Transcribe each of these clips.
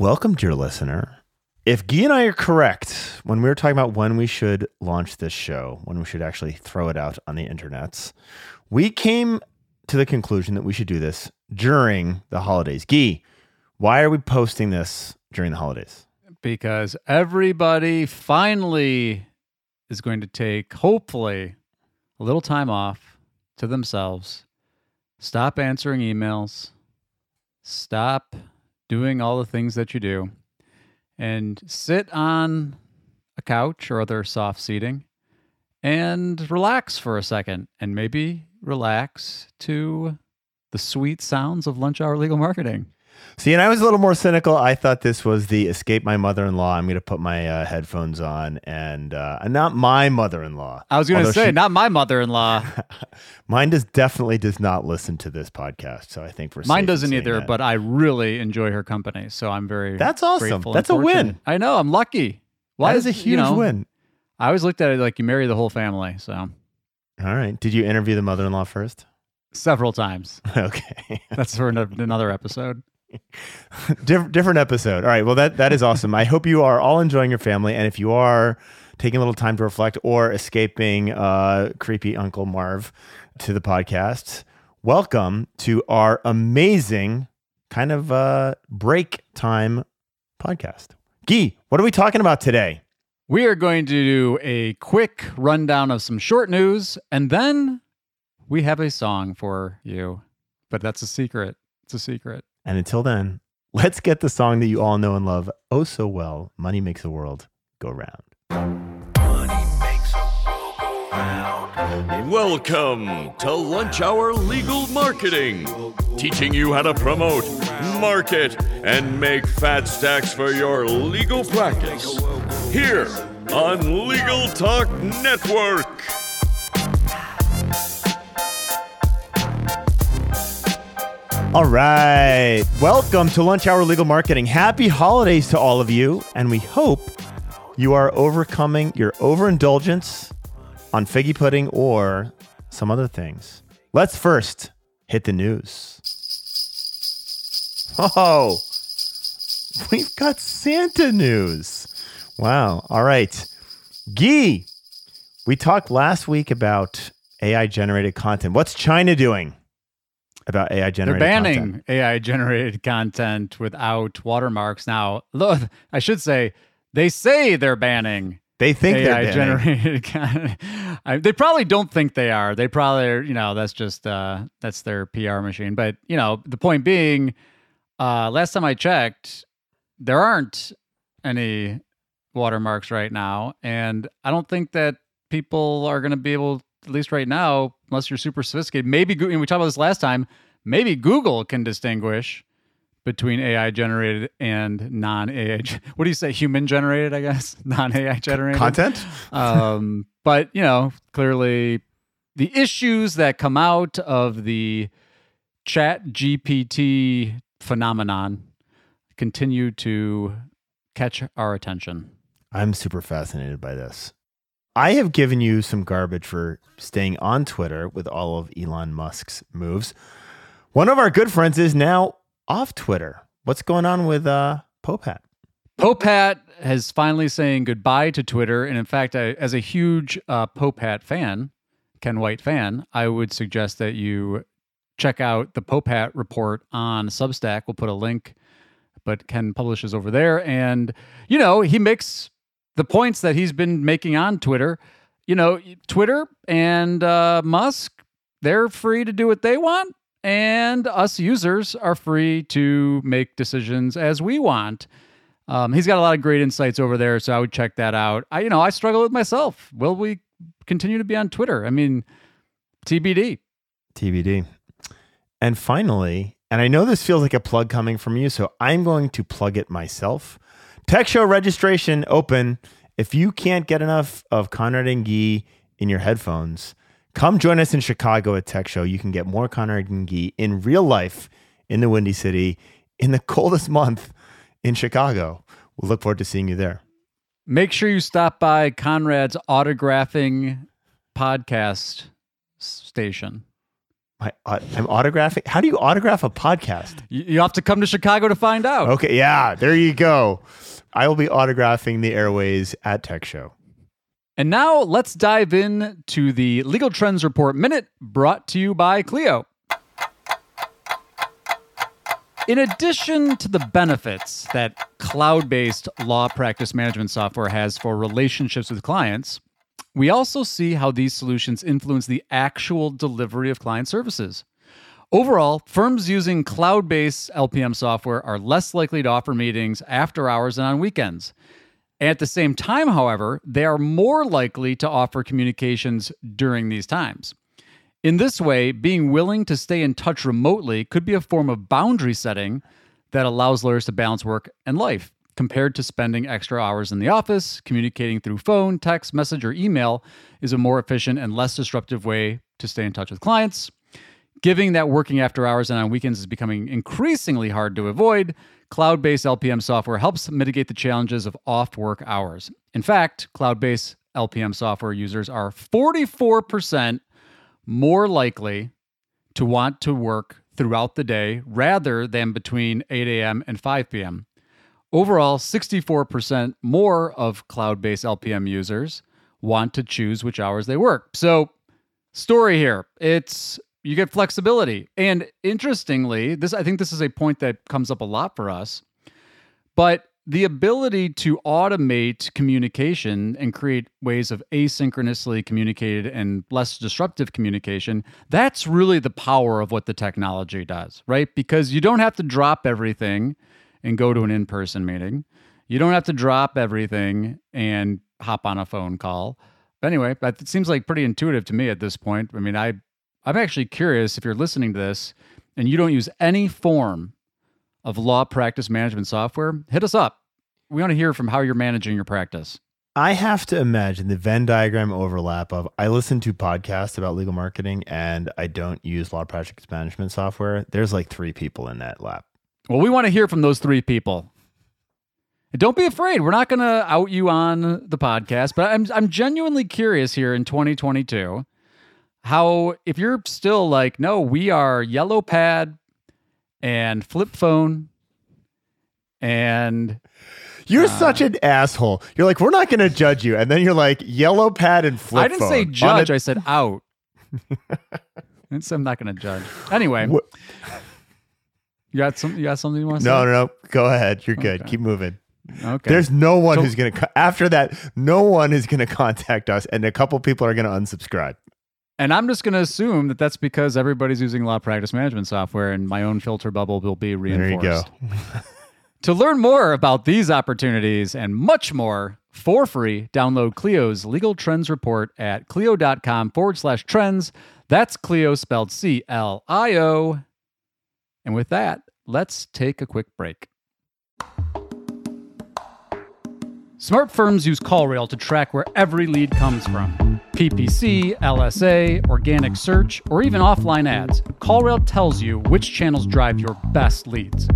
Welcome, dear listener. If Guy and I are correct when we were talking about when we should launch this show, when we should actually throw it out on the internets, we came to the conclusion that we should do this during the holidays. Guy, why are we posting this during the holidays? Because everybody finally is going to take, hopefully, a little time off to themselves, stop answering emails, stop doing all the things that you do, and sit on a couch or other soft seating and relax for a second and maybe relax to the sweet sounds of lunch hour legal marketing. See, and I was a little more cynical. I thought this was the escape my mother in law. I'm going to put my uh, headphones on, and uh, not my mother in law. I was going to say, she, not my mother in law. mine does definitely does not listen to this podcast, so I think we're mine doesn't either. That. But I really enjoy her company, so I'm very that's awesome. That's a win. I know. I'm lucky. Why that is a huge you know, win. I always looked at it like you marry the whole family. So, all right. Did you interview the mother in law first? Several times. okay, that's for another episode. Different episode. All right. Well, that that is awesome. I hope you are all enjoying your family, and if you are taking a little time to reflect or escaping uh, creepy Uncle Marv to the podcast, welcome to our amazing kind of uh, break time podcast. Gee, what are we talking about today? We are going to do a quick rundown of some short news, and then we have a song for you. But that's a secret. It's a secret. And until then, let's get the song that you all know and love oh so well Money Makes the World Go Round. Welcome to Lunch Hour Legal Marketing, teaching you how to promote, market, and make fat stacks for your legal practice. Here on Legal Talk Network. All right. Welcome to Lunch Hour Legal Marketing. Happy holidays to all of you. And we hope you are overcoming your overindulgence on figgy pudding or some other things. Let's first hit the news. Oh, we've got Santa news. Wow. All right. Gee, we talked last week about AI generated content. What's China doing? About AI generated. They're banning content. AI generated content without watermarks now. Look, I should say they say they're banning. They think AI generated. they probably don't think they are. They probably, are, you know, that's just uh, that's their PR machine. But you know, the point being, uh, last time I checked, there aren't any watermarks right now, and I don't think that people are going to be able at least right now, unless you're super sophisticated, maybe we talked about this last time. Maybe Google can distinguish between AI generated and non AI. What do you say? Human generated, I guess, non AI generated content. um, but you know, clearly, the issues that come out of the Chat GPT phenomenon continue to catch our attention. I'm super fascinated by this. I have given you some garbage for staying on Twitter with all of Elon Musk's moves. One of our good friends is now off Twitter. What's going on with uh, Popehat? Popehat has finally saying goodbye to Twitter, and in fact, I, as a huge uh, Popehat fan, Ken White fan, I would suggest that you check out the Popehat report on Substack. We'll put a link, but Ken publishes over there, and you know he makes the points that he's been making on Twitter. You know, Twitter and uh, Musk, they're free to do what they want, and us users are free to make decisions as we want. Um, he's got a lot of great insights over there, so I would check that out. I, you know, I struggle with myself. Will we continue to be on Twitter? I mean, TBD. TBD. And finally, and I know this feels like a plug coming from you, so I'm going to plug it myself. Tech show registration open. If you can't get enough of Conrad and Guy in your headphones, come join us in Chicago at Tech Show. You can get more Conrad and Guy in real life in the Windy City in the coldest month in Chicago. We'll look forward to seeing you there. Make sure you stop by Conrad's autographing podcast station. My, I'm autographing. How do you autograph a podcast? You, you have to come to Chicago to find out. Okay, yeah, there you go. I will be autographing the airways at Tech Show. And now let's dive in to the Legal Trends Report Minute brought to you by Clio. In addition to the benefits that cloud based law practice management software has for relationships with clients, we also see how these solutions influence the actual delivery of client services. Overall, firms using cloud based LPM software are less likely to offer meetings after hours and on weekends. At the same time, however, they are more likely to offer communications during these times. In this way, being willing to stay in touch remotely could be a form of boundary setting that allows lawyers to balance work and life. Compared to spending extra hours in the office, communicating through phone, text, message, or email is a more efficient and less disruptive way to stay in touch with clients. Given that working after hours and on weekends is becoming increasingly hard to avoid, cloud based LPM software helps mitigate the challenges of off work hours. In fact, cloud based LPM software users are 44% more likely to want to work throughout the day rather than between 8 a.m. and 5 p.m. Overall, 64% more of cloud based LPM users want to choose which hours they work. So, story here it's you get flexibility. And interestingly, this I think this is a point that comes up a lot for us. But the ability to automate communication and create ways of asynchronously communicated and less disruptive communication, that's really the power of what the technology does, right? Because you don't have to drop everything and go to an in-person meeting. You don't have to drop everything and hop on a phone call. But anyway, that seems like pretty intuitive to me at this point. I mean, I I'm actually curious if you're listening to this and you don't use any form of law practice management software, hit us up. We want to hear from how you're managing your practice. I have to imagine the Venn diagram overlap of I listen to podcasts about legal marketing and I don't use law practice management software. There's like three people in that lap. Well, we want to hear from those three people. Don't be afraid. We're not going to out you on the podcast, but I'm I'm genuinely curious here in 2022 how if you're still like, no, we are yellow pad and flip phone and you're uh, such an asshole. You're like, we're not going to judge you, and then you're like, yellow pad and flip. I didn't say judge. I said out. I'm not going to judge. Anyway? You got some. You got something you want to no, say? No, no, no. Go ahead. You're good. Okay. Keep moving. Okay. There's no one so, who's going to after that. No one is going to contact us, and a couple people are going to unsubscribe. And I'm just going to assume that that's because everybody's using law practice management software, and my own filter bubble will be reinforced. There you go. to learn more about these opportunities and much more for free, download Clio's Legal Trends Report at clio.com forward slash trends. That's Clio spelled C L I O. And with that, let's take a quick break. Smart firms use CallRail to track where every lead comes from. PPC, LSA, organic search, or even offline ads. CallRail tells you which channels drive your best leads.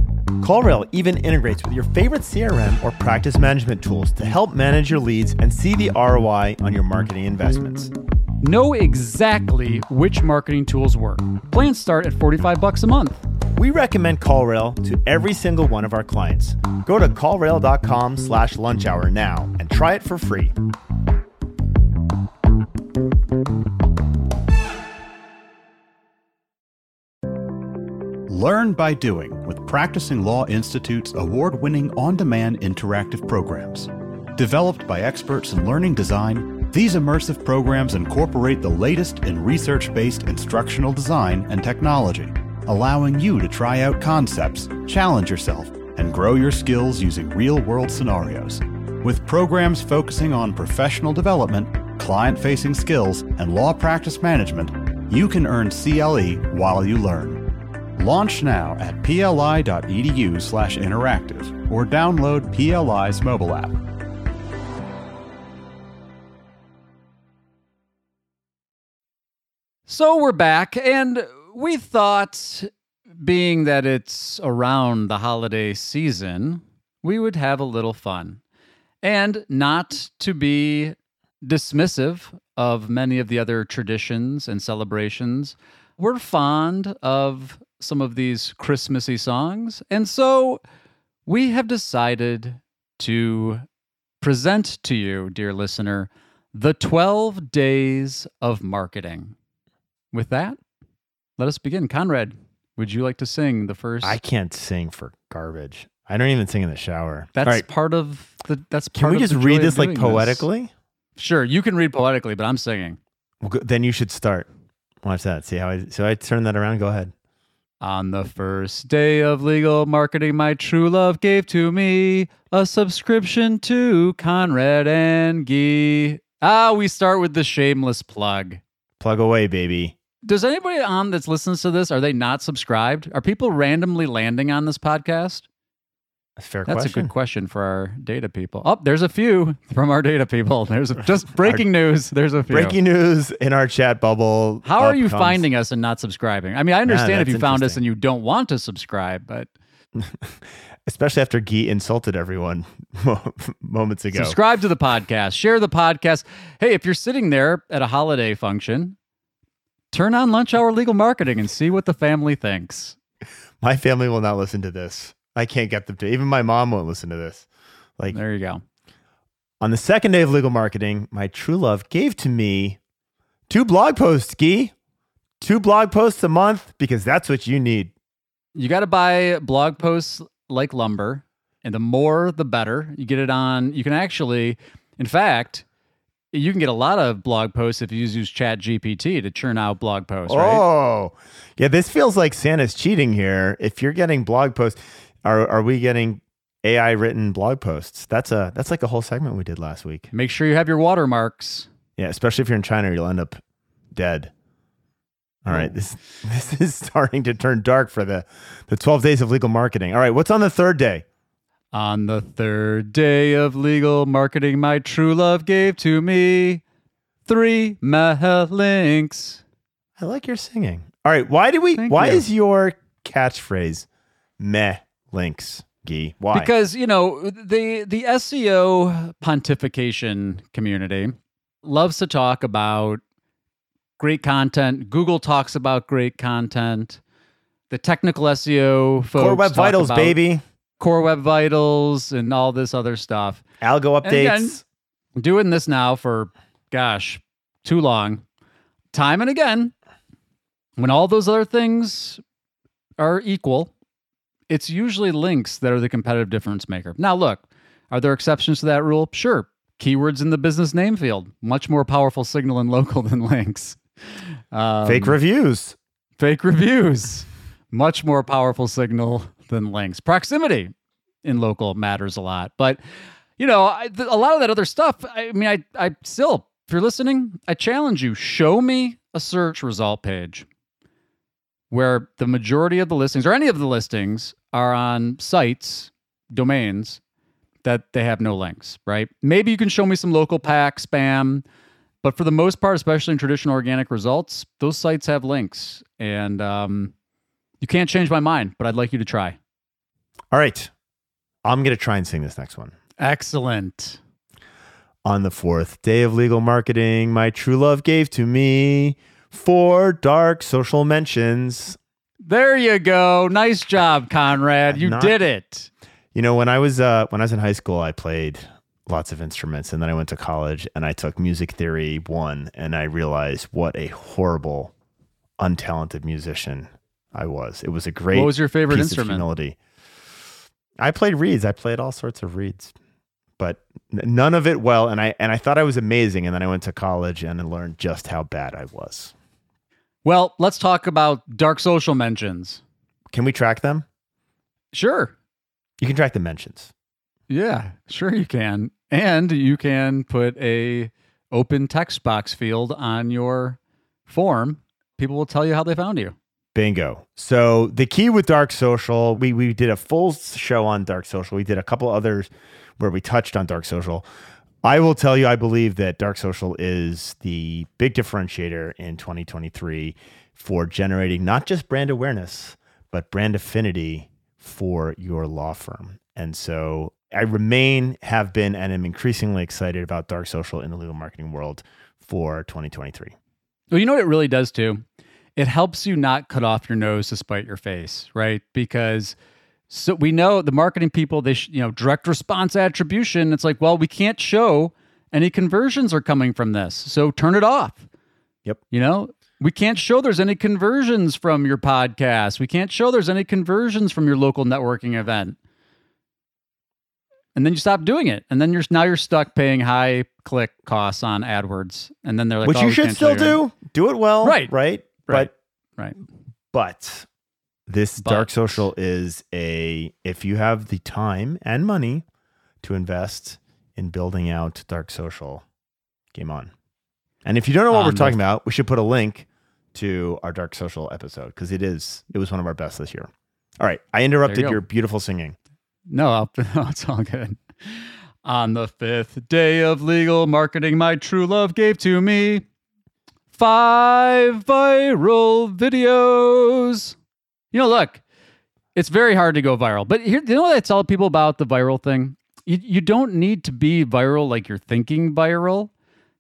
CallRail even integrates with your favorite CRM or practice management tools to help manage your leads and see the ROI on your marketing investments. Know exactly which marketing tools work. Plans start at 45 bucks a month. We recommend CallRail to every single one of our clients. Go to callrail.com slash lunch hour now and try it for free. Learn by doing with Practicing Law Institute's award winning on demand interactive programs. Developed by experts in learning design, these immersive programs incorporate the latest in research based instructional design and technology allowing you to try out concepts, challenge yourself, and grow your skills using real world scenarios. With programs focusing on professional development, client facing skills, and law practice management, you can earn CLE while you learn. Launch now at pli.edu/interactive or download PLI's mobile app. So we're back and we thought, being that it's around the holiday season, we would have a little fun. And not to be dismissive of many of the other traditions and celebrations we're fond of some of these Christmassy songs. And so we have decided to present to you, dear listener, the 12 days of marketing. With that, let us begin. Conrad, would you like to sing the first? I can't sing for garbage. I don't even sing in the shower. that's right. part of the. That's Can we just read this like poetically? Sure, you can read poetically, but I'm singing. Well, go- then you should start. Watch that. See how I so I turn that around. Go ahead. On the first day of legal marketing, my true love gave to me a subscription to Conrad and Gee. Ah, we start with the shameless plug. Plug away, baby. Does anybody on that's listens to this, are they not subscribed? Are people randomly landing on this podcast? That's a fair That's question. a good question for our data people. Oh, there's a few from our data people. There's a, just breaking news. There's a few. Breaking news in our chat bubble. How are you comes- finding us and not subscribing? I mean, I understand if you found us and you don't want to subscribe, but Especially after Gee insulted everyone moments ago. subscribe to the podcast, share the podcast. Hey, if you're sitting there at a holiday function, turn on Lunch Hour Legal Marketing and see what the family thinks. My family will not listen to this. I can't get them to. Even my mom won't listen to this. Like There you go. on the second day of legal marketing, my true love gave to me two blog posts, Gee. Two blog posts a month because that's what you need. You got to buy blog posts like lumber, and the more the better. You get it on, you can actually, in fact, you can get a lot of blog posts if you use Chat GPT to churn out blog posts, right? Oh, yeah. This feels like Santa's cheating here. If you're getting blog posts, are are we getting AI written blog posts? That's a that's like a whole segment we did last week. Make sure you have your watermarks. Yeah, especially if you're in China, you'll end up dead. All right, this this is starting to turn dark for the the 12 days of legal marketing. All right, what's on the third day? On the third day of legal marketing, my true love gave to me three meh links. I like your singing. All right, why do we? Thank why you. is your catchphrase meh links? Gee, why? Because you know the the SEO pontification community loves to talk about great content. Google talks about great content. The technical SEO folks Core Web Vitals, about baby. Core Web Vitals, and all this other stuff. Algo And again, updates. doing this now for gosh too long time and again when all those other things are equal it's usually links that are the competitive difference maker now look are there exceptions to that rule sure keywords in the business name field much more powerful signal and local than links um, Fake reviews. fake reviews much more powerful signal than links proximity in local matters a lot but you know I, th- a lot of that other stuff i mean i i still if you're listening i challenge you show me a search result page where the majority of the listings or any of the listings are on sites domains that they have no links right maybe you can show me some local pack spam but for the most part, especially in traditional organic results, those sites have links. And um, you can't change my mind, but I'd like you to try. All right, I'm gonna try and sing this next one. Excellent. On the fourth day of legal marketing, my true love gave to me four dark social mentions. There you go. Nice job, Conrad. You Not- did it. You know, when I was uh, when I was in high school, I played lots of instruments, and then I went to college and I took music theory one, and I realized what a horrible, untalented musician I was. It was a great. What was your favorite instrument? humility. I played reeds. I played all sorts of reeds, but n- none of it well. And I and I thought I was amazing, and then I went to college and I learned just how bad I was. Well, let's talk about dark social mentions. Can we track them? Sure. You can track the mentions. Yeah, sure you can. And you can put a open text box field on your form. People will tell you how they found you. Bingo. So the key with Dark Social, we we did a full show on Dark Social. We did a couple others where we touched on Dark Social. I will tell you, I believe that Dark Social is the big differentiator in 2023 for generating not just brand awareness, but brand affinity for your law firm. And so I remain, have been, and am increasingly excited about Dark Social in the legal marketing world for 2023. Well, you know what it really does too? It helps you not cut off your nose to spite your face, right? Because so we know the marketing people, they sh- you know direct response attribution. It's like, well, we can't show any conversions are coming from this, so turn it off. Yep. You know, we can't show there's any conversions from your podcast. We can't show there's any conversions from your local networking event. And then you stop doing it, and then you're now you're stuck paying high click costs on AdWords, and then they're like, Which "Oh, you should still your-" do. Do it well. Right. Right. Right. But Right. But this But. dark social is a if you have the time and money to invest in building out dark social, game on. And if you don't know what On we're talking about, we should put a link to our dark social episode because it is it was one of our best this year. All right, I interrupted go. your beautiful singing. No, I'll- it's all good. On the fifth day of legal marketing, my true love gave to me five viral videos. You know, look, it's very hard to go viral. But here, you know what I tell people about the viral thing? You, you don't need to be viral like you're thinking viral.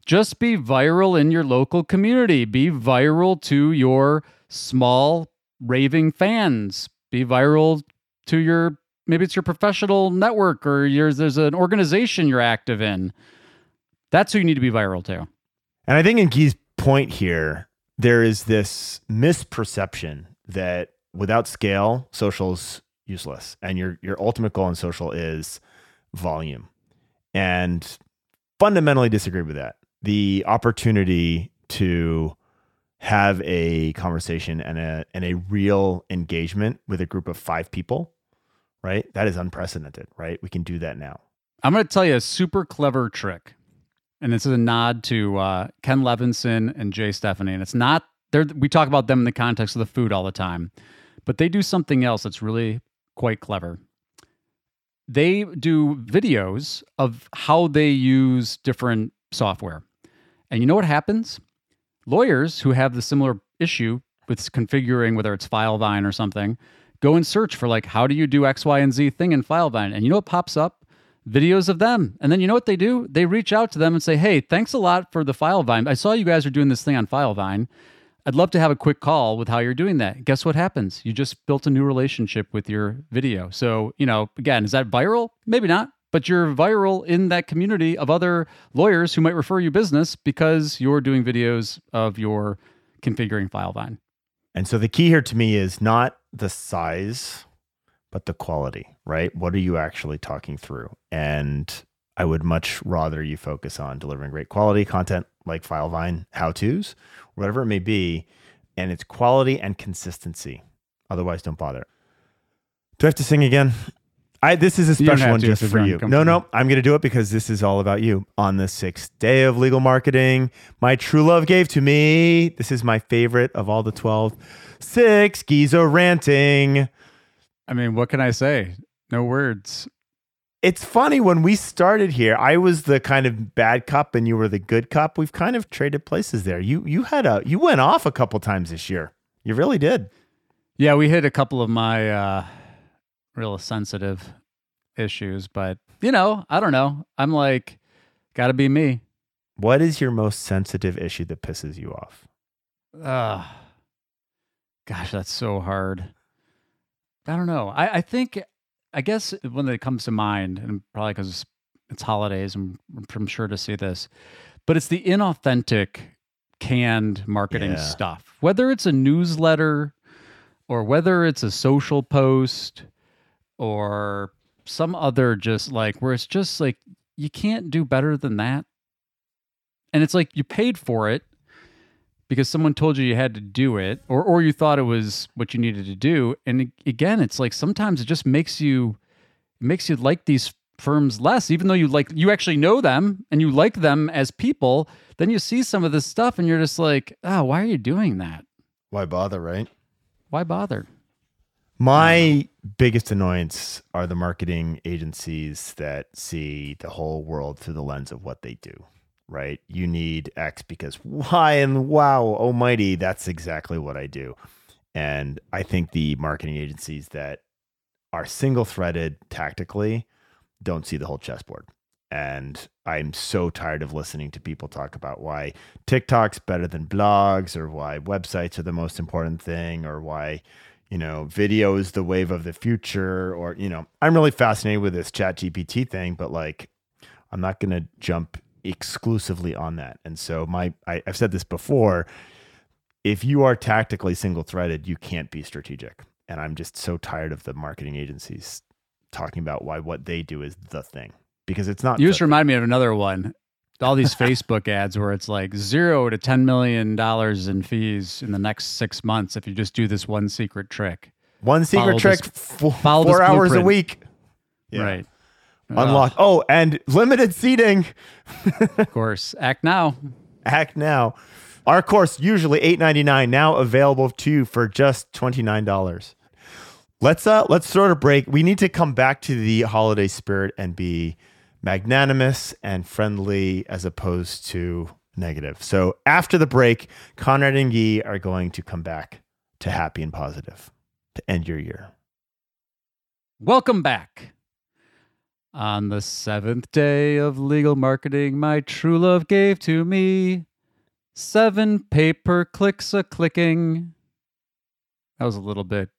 Just be viral in your local community. Be viral to your small raving fans. Be viral to your maybe it's your professional network or yours there's an organization you're active in. That's who you need to be viral to. And I think in Guy's point here, there is this misperception that without scale, social's useless. And your your ultimate goal in social is volume. And fundamentally disagree with that. The opportunity to have a conversation and a and a real engagement with a group of five people, right? That is unprecedented, right? We can do that now. I'm going to tell you a super clever trick. And this is a nod to uh, Ken Levinson and Jay Stefani. And it's not, they're, we talk about them in the context of the food all the time, but they do something else that's really quite clever. They do videos of how they use different software. And you know what happens? Lawyers who have the similar issue with configuring, whether it's FileVine or something, go and search for like, how do you do X, Y, and Z thing in FileVine? And you know what pops up? Videos of them. And then you know what they do? They reach out to them and say, hey, thanks a lot for the FileVine. I saw you guys are doing this thing on FileVine. I'd love to have a quick call with how you're doing that. Guess what happens? You just built a new relationship with your video. So, you know, again, is that viral? Maybe not, but you're viral in that community of other lawyers who might refer you business because you're doing videos of your configuring FileVine. And so the key here to me is not the size, but the quality, right? What are you actually talking through? And I would much rather you focus on delivering great quality content like FileVine how to's, whatever it may be, and it's quality and consistency. Otherwise, don't bother. Do I have to sing again? I this is a special one just for you're. No, no, I'm going to do it because this is all about you. On the sixth day of legal marketing, my true love gave to me. This is my favorite of all the 12. Six Giza ranting. I mean, what can I say? No words. It's funny when we started here, I was the kind of bad cop and you were the good cop. We've kind of traded places there. You you had a you went off a couple times this year. You really did. Yeah, we hit a couple of my uh, real sensitive issues, but you know, I don't know. I'm like, got to be me. What is your most sensitive issue that pisses you off? Uh, gosh, that's so hard. I don't know. I, I think, I guess when it comes to mind, and probably because it's holidays, and I'm sure to see this, but it's the inauthentic canned marketing Yeah. stuff. Whether it's a newsletter or whether it's a social post or some other just like where it's just like you can't do better than that. And it's like you paid for it because someone told you you had to do it or or you thought it was what you needed to do. And again, it's like sometimes it just makes you makes you like these firms less even though you like you actually know them and you like them as people then you see some of this stuff and you're just like oh why are you doing that Why bother, right? why bother My biggest annoyance are the marketing agencies that see the whole world through the lens of what they do, right? You need X because Y and wow, almighty, that's exactly what I do. And I think the marketing agencies that are single threaded tactically don't see the whole chessboard. And I'm so tired of listening to people talk about why TikTok's better than blogs or why websites are the most important thing or why, you know, video is the wave of the future or, you know, I'm really fascinated with this chat GPT thing, but like I'm not going to jump exclusively on that. And so my I, I've said this before, if you are tactically single threaded, you can't be strategic. And I'm just so tired of the marketing agencies talking about why what they do is the thing because it's not. You just remind me of another one. All these Facebook ads where it's like zero to ten million dollars in fees in the next six months if you just do this one secret trick. One secret Follow trick, this- follow four hours a week. Yeah. Right. Unlock. Oh, and limited seating. Of course. Act now. Act now. Our course usually eight ninety nine, now available to you for just twenty nine dollars. Let's uh let's sort of break. We need to come back to the holiday spirit and be magnanimous and friendly as opposed to negative. So after the break, Conrad and Guy are going to come back to happy and positive to end your year. Welcome back. On the seventh day of legal marketing, my true love gave to me seven paper clicks a clicking. That was a little bit,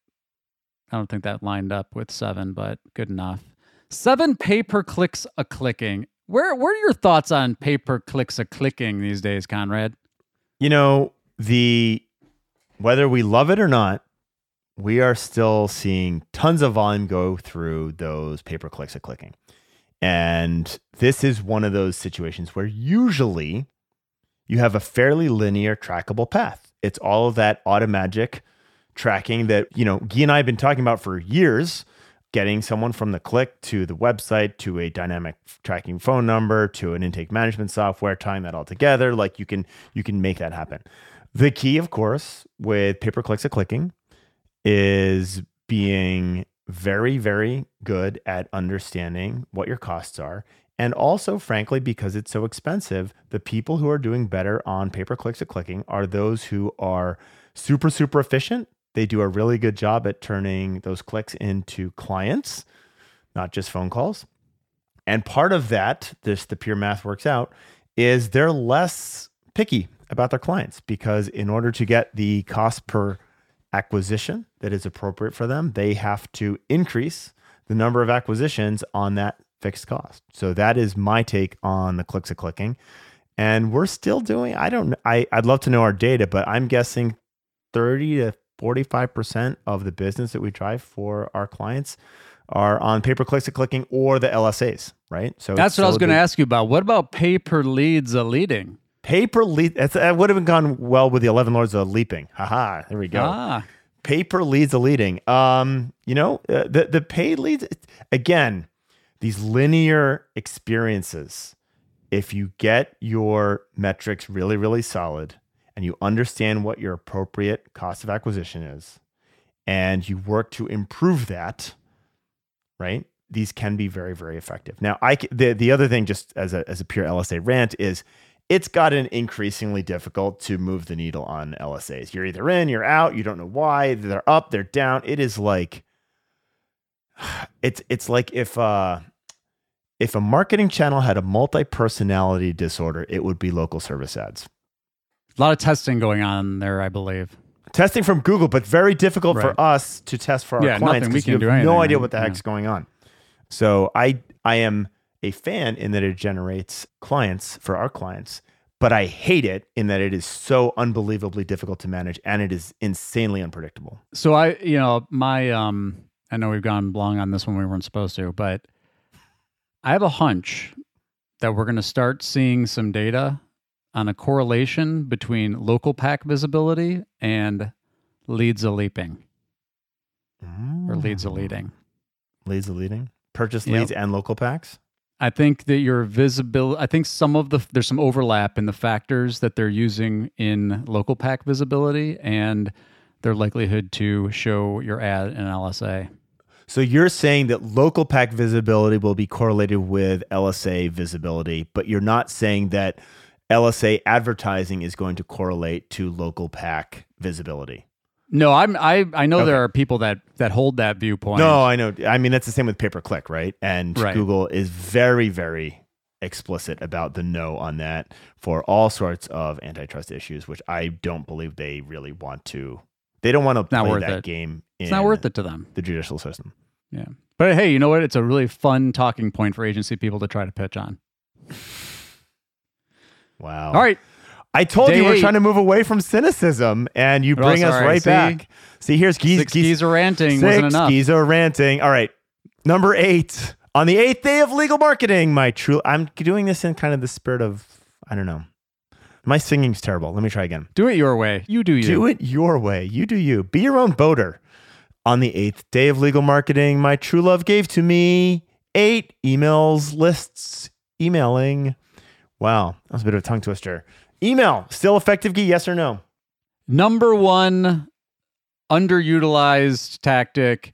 I don't think that lined up with seven, but good enough. Seven paper clicks a clicking. Where, where are your thoughts on paper clicks a clicking these days, Conrad? you know the whether we love it or not we are still seeing tons of volume go through those pay per clicks of clicking and this is one of those situations where usually you have a fairly linear trackable path. It's all of that automagic tracking that you know guy and i have been talking about for years getting someone from the click to the website to a dynamic tracking phone number to an intake management software tying that all together like you can you can make that happen. The key of course with pay per clicks of clicking is being very very good at understanding what your costs are and also frankly because it's so expensive the people who are doing better on pay per clicks of clicking are those who are super super efficient they do a really good job at turning those clicks into clients, not just phone calls. And part of that, this the pure math works out, is they're less picky about their clients because in order to get the cost per acquisition that is appropriate for them, they have to increase the number of acquisitions on that fixed cost. So that is my take on the clicks of clicking. And we're still doing, I don't I, I'd love to know our data, but I'm guessing 30 to 45% of the business that we drive for our clients are on pay per clicks of clicking or the LSAs, right? So That's what I was going to ask you about. What about pay per leads a leading? Pay per lead. That would have gone well with the 11 Lords of Leaping. Haha, there we go. Ah, Pay per leads a leading. Um, you know, uh, the the paid leads again, these linear experiences. If you get your metrics really really solid and you understand what your appropriate cost of acquisition is and you work to improve that, right? These can be very very effective. Now, I the the other thing just as a as a pure LSA rant is it's gotten increasingly difficult to move the needle on LSAs. You're either in, you're out, you don't know why, they're up, they're down. It is like it's it's like if uh if a marketing channel had a multi-personality disorder, it would be local service ads. a lot of testing going on there, I believe. Testing from Google, but very difficult Right. for us to test for our Yeah, clients nothing we can have do no idea what the Yeah. heck's going on. So I I am a fan in that it generates clients for our clients, but I hate it in that it is so unbelievably difficult to manage and it is insanely unpredictable. So I, you know, my um I know we've gone long on this one we weren't supposed to, but I have a hunch that we're going to start seeing some data on a correlation between local pack visibility and leads a leaping or leads a leading. Leads a leading. Purchase Yep. leads and local packs. I think that your visibility, I think some of the, there's some overlap in the factors that they're using in local pack visibility and their likelihood to show your ad in LSA. So you're saying that local pack visibility will be correlated with LSA visibility, but you're not saying that LSA advertising is going to correlate to local pack visibility. No, I'm I I know Okay. there are people that that hold that viewpoint. No, I know. I mean, that's the same with pay per click, right? And Right. Google is very, very explicit about the no on that for all sorts of antitrust issues, which I don't believe they really want to. They don't want to Not play worth that it. game. It's not worth it to them. The judicial system. Yeah. But hey, you know what? It's a really fun talking point for agency people to try to pitch on. Wow. All right. I told Day you we're eight. trying to move away from cynicism, and you Oh, bring us right See? back. See, here's geese. Six keys are ranting Six wasn't enough. Giza ranting. All right. Number eight. On the eighth day of legal marketing, my true I'm doing this in kind of the spirit of I don't know. My singing's terrible. Let me try again. Do it your way. You do you. Do it your way. You do you. Be your own boater. On the eighth day of legal marketing, my true love gave to me eight emails, lists, emailing. Wow, that was a bit of a tongue twister. Email, still effective, Gee? Yes or no? Number one underutilized tactic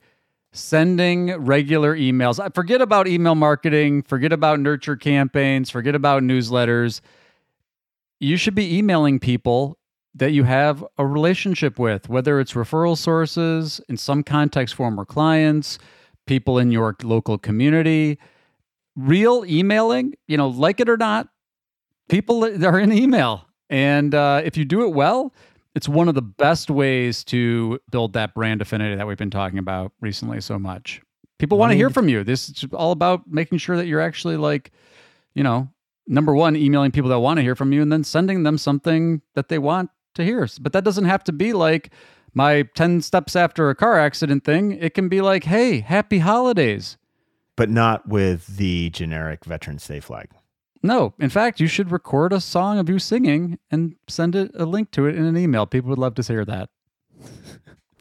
sending regular emails. I Forget about email marketing, forget about nurture campaigns, forget about newsletters. You should be emailing people that you have a relationship with, whether it's referral sources, in some context, former clients, people in your local community. Real emailing, you know, like it or not, people that are in email. And uh, if you do it well, it's one of the best ways to build that brand affinity that we've been talking about recently so much. People want to hear from you. This is all about making sure that you're actually like, you know, number one, emailing people that want to hear from you and then sending them something that they want to hear. But that doesn't have to be like my 10 steps after a car accident thing. It can be like, hey, happy holidays. But not with the generic Veterans Day flag. No, in fact, you should record a song of you singing and send it a link to it in an email. People would love to hear that.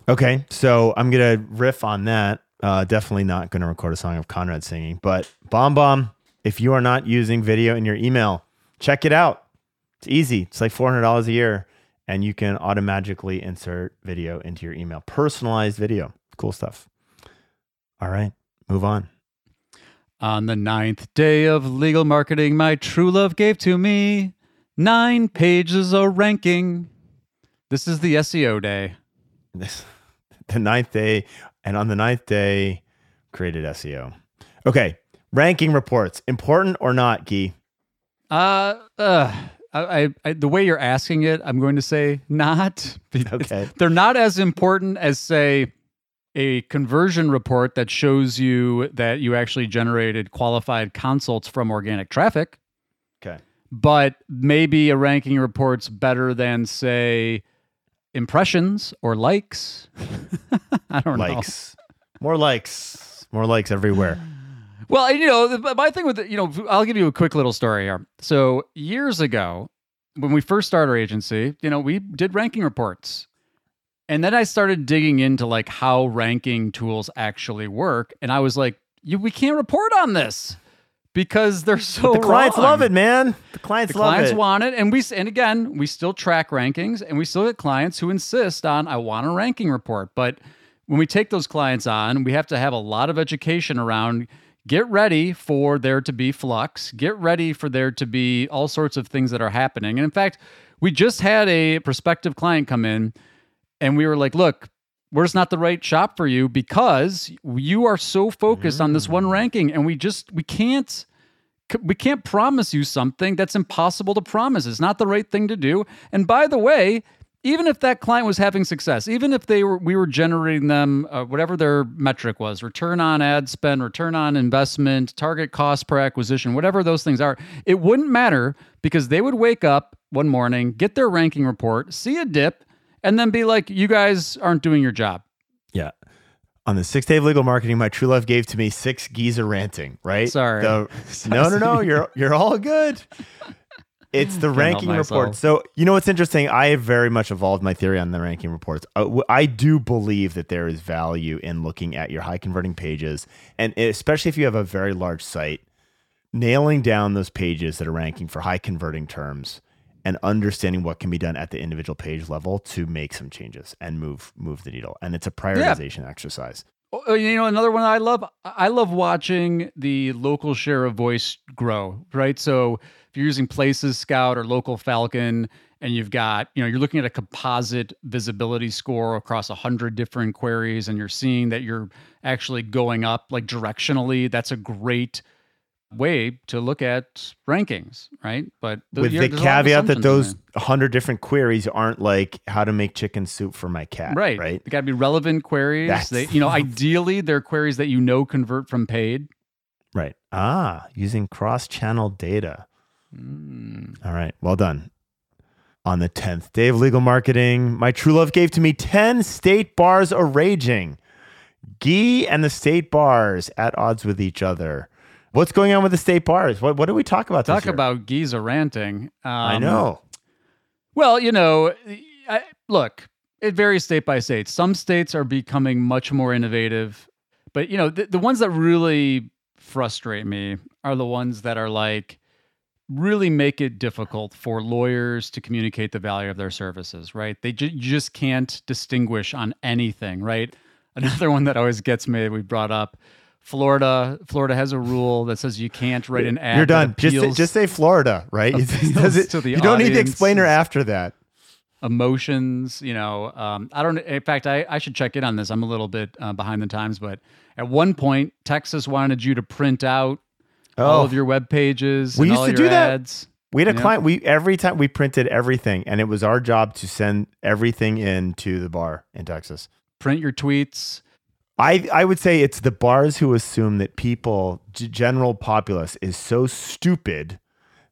Okay, so I'm gonna riff on that. Uh, definitely not gonna record a song of Conrad singing, but BombBomb. If you are not using video in your email, check it out. It's easy. It's like four hundred dollars a year, and you can automatically insert video into your email, personalized video. Cool stuff. All right, move on. On the ninth day of legal marketing, my true love gave to me nine pages of ranking. This is the SEO day. This the ninth day, and on the ninth day, created SEO. Okay, ranking reports important or not, Gee? Uh, uh I, I, I, the way you're asking it, I'm going to say not. Okay. They're not as important as, say, a conversion report that shows you that you actually generated qualified consults from organic traffic. Okay. but maybe a ranking report's better than say impressions or likes. I don't know. Likes, more likes, more likes everywhere. Well, you know, my thing with it, you know, I'll give you a quick little story here. So years ago, when we first started our agency, you know, we did ranking reports. And then I started digging into like how ranking tools actually work. And I was like, we can't report on this because they're so the clients wrong. love it, man. The clients love it. The love clients it. want it, and we and again we still track rankings, and we still get clients who insist on I want a ranking report. But when we take those clients on, we have to have a lot of education around. Get ready for there to be flux. Get ready for there to be all sorts of things that are happening. And in fact, we just had a prospective client come in, and we were like, "Look, we're just not the right shop for you because you are so focused on this one ranking, and we just we can't." we can't promise you something that's impossible to promise. It's not the right thing to do. And by the way, even if that client was having success, even if they were we were generating them uh, whatever their metric was, return on ad spend, return on investment, target cost per acquisition, whatever those things are, it wouldn't matter because they would wake up one morning, get their ranking report, see a dip, and then be like, "You guys aren't doing your job." Yeah. On the sixth day of legal marketing, my true love gave to me six Giza ranting, right? Sorry. The- no, no, no. You're you're all good. It's the ranking report. So you know what's interesting? I have very much evolved my theory on the ranking reports. I, w- I do believe that there is value in looking at your high converting pages, and especially if you have a very large site, nailing down those pages that are ranking for high converting terms and understanding what can be done at the individual page level to make some changes and move move the needle. And it's a prioritization exercise. Oh, oh, you know, another one I love. I love watching the local share of voice grow. Right, so if you're using Places Scout or Local Falcon, and you've got, you know, you're looking at a composite visibility score across a hundred different queries, and you're seeing that you're actually going up like directionally. That's a great way to look at rankings, right? But th- With the there's a lot of caveat that those hundred different queries aren't like how to make chicken soup for my cat. right, Right. They got to be relevant queries. That's- They, you know, ideally they're queries that you know convert from paid. Right. Ah, using cross channel data. Mm. All right. Well done. On the 10th day of legal marketing, my true love gave to me 10 state bars a raging. Gee and the state bars at odds with each other. What's going on with the state bars? What, what do we talk about this Talk about Giza ranting. Um, I know. Well, you know, I, look, it varies state by state. Some states are becoming much more innovative, but you know, the, the ones that really frustrate me are the ones that are like really make it difficult for lawyers to communicate the value of their services, right? They ju- just can't distinguish on anything, right? Another one that always gets me, that we brought up Florida. Florida has a rule that says you can't write an ad. You're that done. Just say, just say Florida, right? It does it- to the you don't need the explainer after that. emotions you know um, i don't in fact I, I should check in on this i'm a little bit uh, behind the times but at one point texas wanted you to print out all Oh. of your web pages We used all to do that. ads We had a Yeah. client. We every time we printed everything, and it was our job to send everything in to the bar in Texas. print your tweets I I would say it's the bars who assume that people, general populace, is so stupid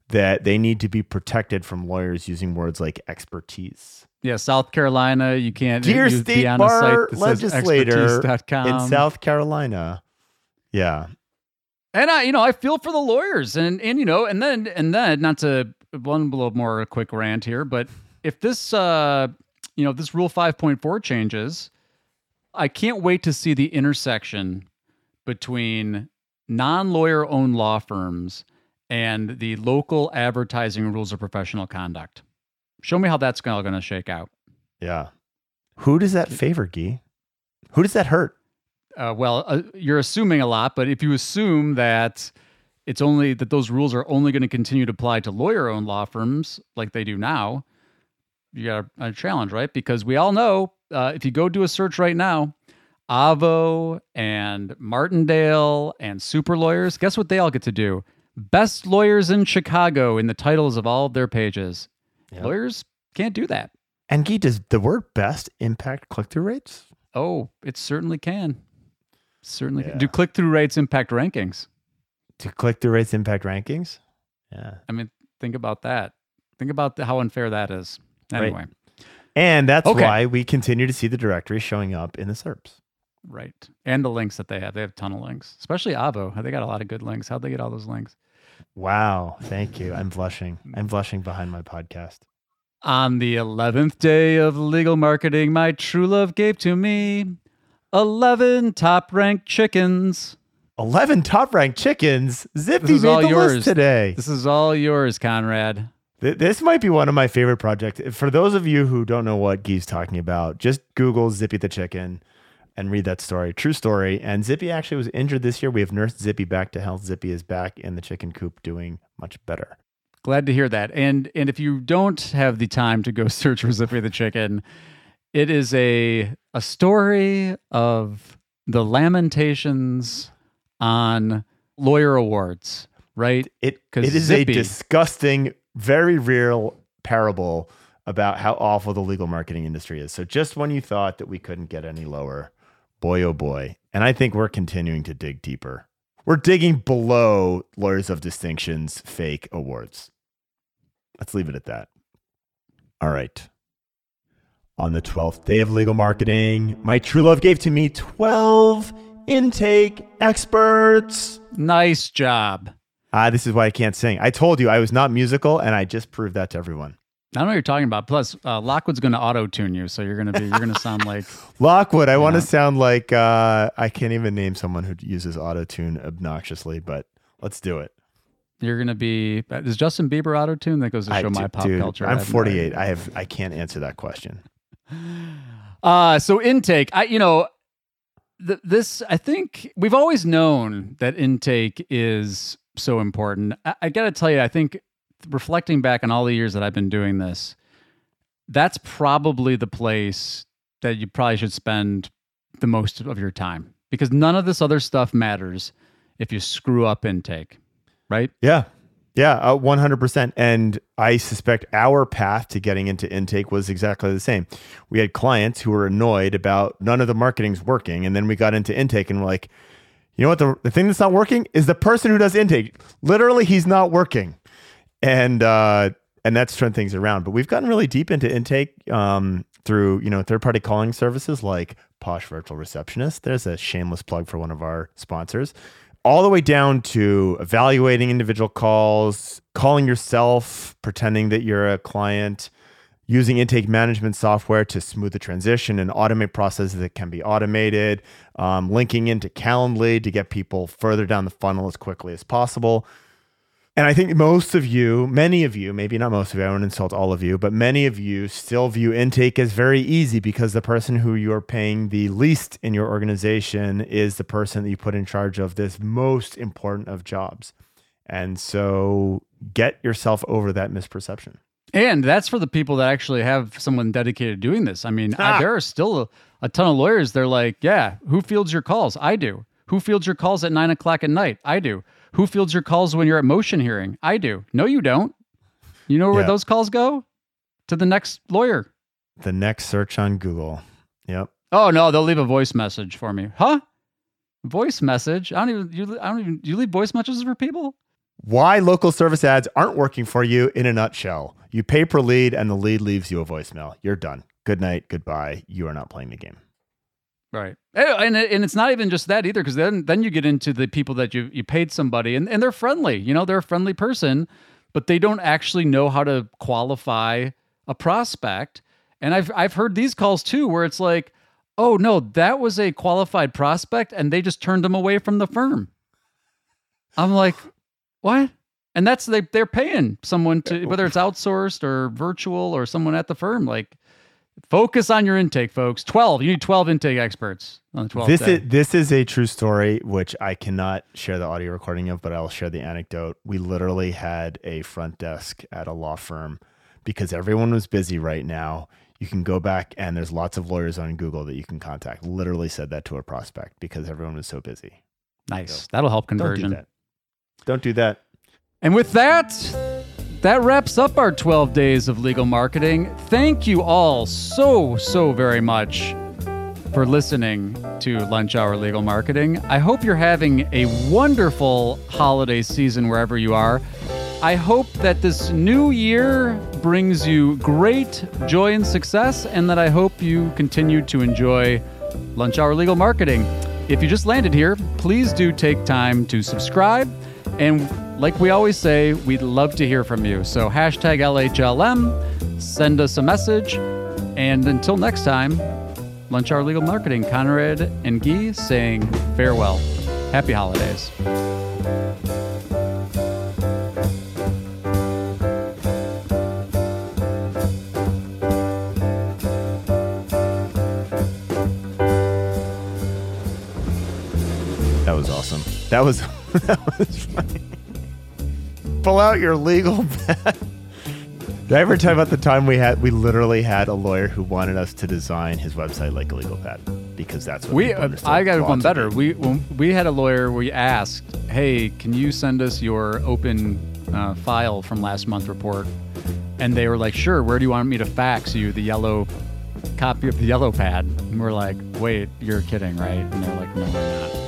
that they need to be protected from lawyers using words like expertise. yeah south carolina you can't Dear you state a bar legislator in South Carolina, yeah, and I, you know, I feel for the lawyers, and and you know, and then and then not to one little more quick rant here, but if this, uh, you know, this Rule five point four changes, I can't wait to see the intersection between non-lawyer owned law firms and the local advertising rules of professional conduct. Show me how that's going to shake out. yeah. Who does that favor, Guy? Who does that hurt? uh, well, uh, you're assuming a lot, but if you assume that it's only that those rules are only going to continue to apply to lawyer-owned law firms like they do now, you got a, a challenge, right? Because we all know uh, if you go do a search right now, Avvo and Martindale and super lawyers, guess what they all get to do? Best lawyers in Chicago in the titles of all of their pages. Yeah. Lawyers can't do that. And Guy, does the word best impact click through rates? Oh, it certainly can. Certainly can. Do click through rates impact rankings? Do click through rates impact rankings? Yeah. I mean, think about that. Think about the, how unfair that is. Right. And that's Okay. why we continue to see the directory showing up in the SERPs. right. And the links that they have. They have a ton of links, especially Avvo. They got a lot of good links. How'd they get all those links? Wow. Thank you. I'm blushing. Mm. I'm blushing behind my podcast. On the 11th day of legal marketing, my true love gave to me 11 top ranked chickens. 11 top ranked chickens. Zippy This is all yours. today. This is all yours, Conrad. Th- This might be one of my favorite projects. For those of you who don't know what Guy's talking about, just Google Zippy the chicken and read that story. True story. And Zippy actually was injured this year. We have nursed Zippy back to health. Zippy is back in the chicken coop doing much better. Glad to hear that. And and if you don't have the time to go search for Zippy the chicken, it is a a story of the lamentations on lawyer awards, right? It it is Zippy- a disgusting, very real parable about how awful the legal marketing industry is. So just when you thought that we couldn't get any lower, boy oh boy. And I think we're continuing to dig deeper. We're digging below Lawyers of Distinction's fake awards. Let's leave it at that. All right. On the 12th day of legal marketing, my true love gave to me 12 intake experts. Nice job. Ah, this is why I can't sing. I told you I was not musical, and I just proved that to everyone. I don't know what you're talking about. Plus, uh, Lockwood's going to auto tune you, so you're going to be you're going to sound like Lockwood, I want to sound like uh, I can't even name someone who uses auto tune obnoxiously, but let's do it. you're going to be. Is Justin Bieber auto tune? That goes to I- show my pop dude, culture. I'm 48. I have I can't answer that question. Uh, so intake, I you know, th- this I think we've always known that intake is so important. I, I got to tell you, I think reflecting back on all the years that I've been doing this, that's probably the place that you probably should spend the most of your time because none of this other stuff matters if you screw up intake. right? Yeah. Yeah, uh, 100%. And I suspect our path to getting into intake was exactly the same. We had clients who were annoyed about none of the marketing's working. And then we got into intake and we're like, you know what? The, the thing that's not working is the person who does intake. Literally, he's not working. And, uh, and that's turned things around. But we've gotten really deep into intake um, through, you know, third party calling services like Posh Virtual Receptionist. There's a shameless plug for one of our sponsors all the way down to evaluating individual calls, calling yourself, pretending that you're a client, using intake management software to smooth the transition and automate processes that can be automated, um, linking into Calendly to get people further down the funnel as quickly as possible. And I think most of you, many of you, maybe not most of you, I won't insult all of you, but many of you still view intake as very easy because the person who you're paying the least in your organization is the person that you put in charge of this most important of jobs. And so get yourself over that misperception. And that's for the people that actually have someone dedicated doing this. I mean, ah. I, there are still a, a ton of lawyers. They're like, yeah, who fields your calls? I do. Who fields your calls at nine o'clock at night? I do. Who fields your calls when you're at motion hearing? I do. No, you don't. You know where yeah. those calls go? To the next lawyer. The next search on Google. Yep. Oh no, they'll leave a voice message for me. Huh? Voice message? I don't even. You, I don't even. You leave voice messages for people? Why local service ads aren't working for you in a nutshell. You pay per lead, and the lead leaves you a voicemail. You're done. Good night. Goodbye. You are not playing the game. Right. Eh, and, and it's not even just that either, because then, then you get into the people that you, you paid somebody and, and they're friendly, you know, they're a friendly person, but they don't actually know how to qualify a prospect. And I've, I've heard these calls too, where it's like, oh no, that was a qualified prospect and they just turned them away from the firm. I'm like, what? And that's they they're paying someone to whether it's outsourced or virtual or someone at the firm. Like Focus on your intake, folks. 12. You need 12 intake experts on the 12th This day. is this is a true story which I cannot share the audio recording of, but I'll share the anecdote. We literally had a front desk at a law firm because everyone was busy right now. You can go back and there's lots of lawyers on Google that you can contact. Literally said that to a prospect because everyone was so busy. Nice. So That'll help conversion. Do that. Don't do that. And with that, that wraps up our 12 days of legal marketing. Thank you all so, so very much for listening to Lunch Hour Legal Marketing. I hope you're having a wonderful holiday season wherever you are. I hope that this new year brings you great joy and success, and that I hope you continue to enjoy Lunch Hour Legal Marketing. If you just landed here, please do take time to subscribe and like we always say, we'd love to hear from you. So hashtag LHLM, send us a message. And until next time, Lunch Hour Legal Marketing, Conrad and Guy saying farewell. Happy holidays. That was awesome. That was that was funny pull out your legal pad. Did I ever tell you about the time we had we literally had a lawyer who wanted us to design his website like a legal pad because that's what we. Uh, I got one better. We we had a lawyer. We asked, "Hey, can you send us your open uh, file from last month report?" And they were like, "Sure. Where do you want me to fax you the yellow copy of the yellow pad?" And we're like, "Wait, you're kidding, right?" And they're like, "No, we're not."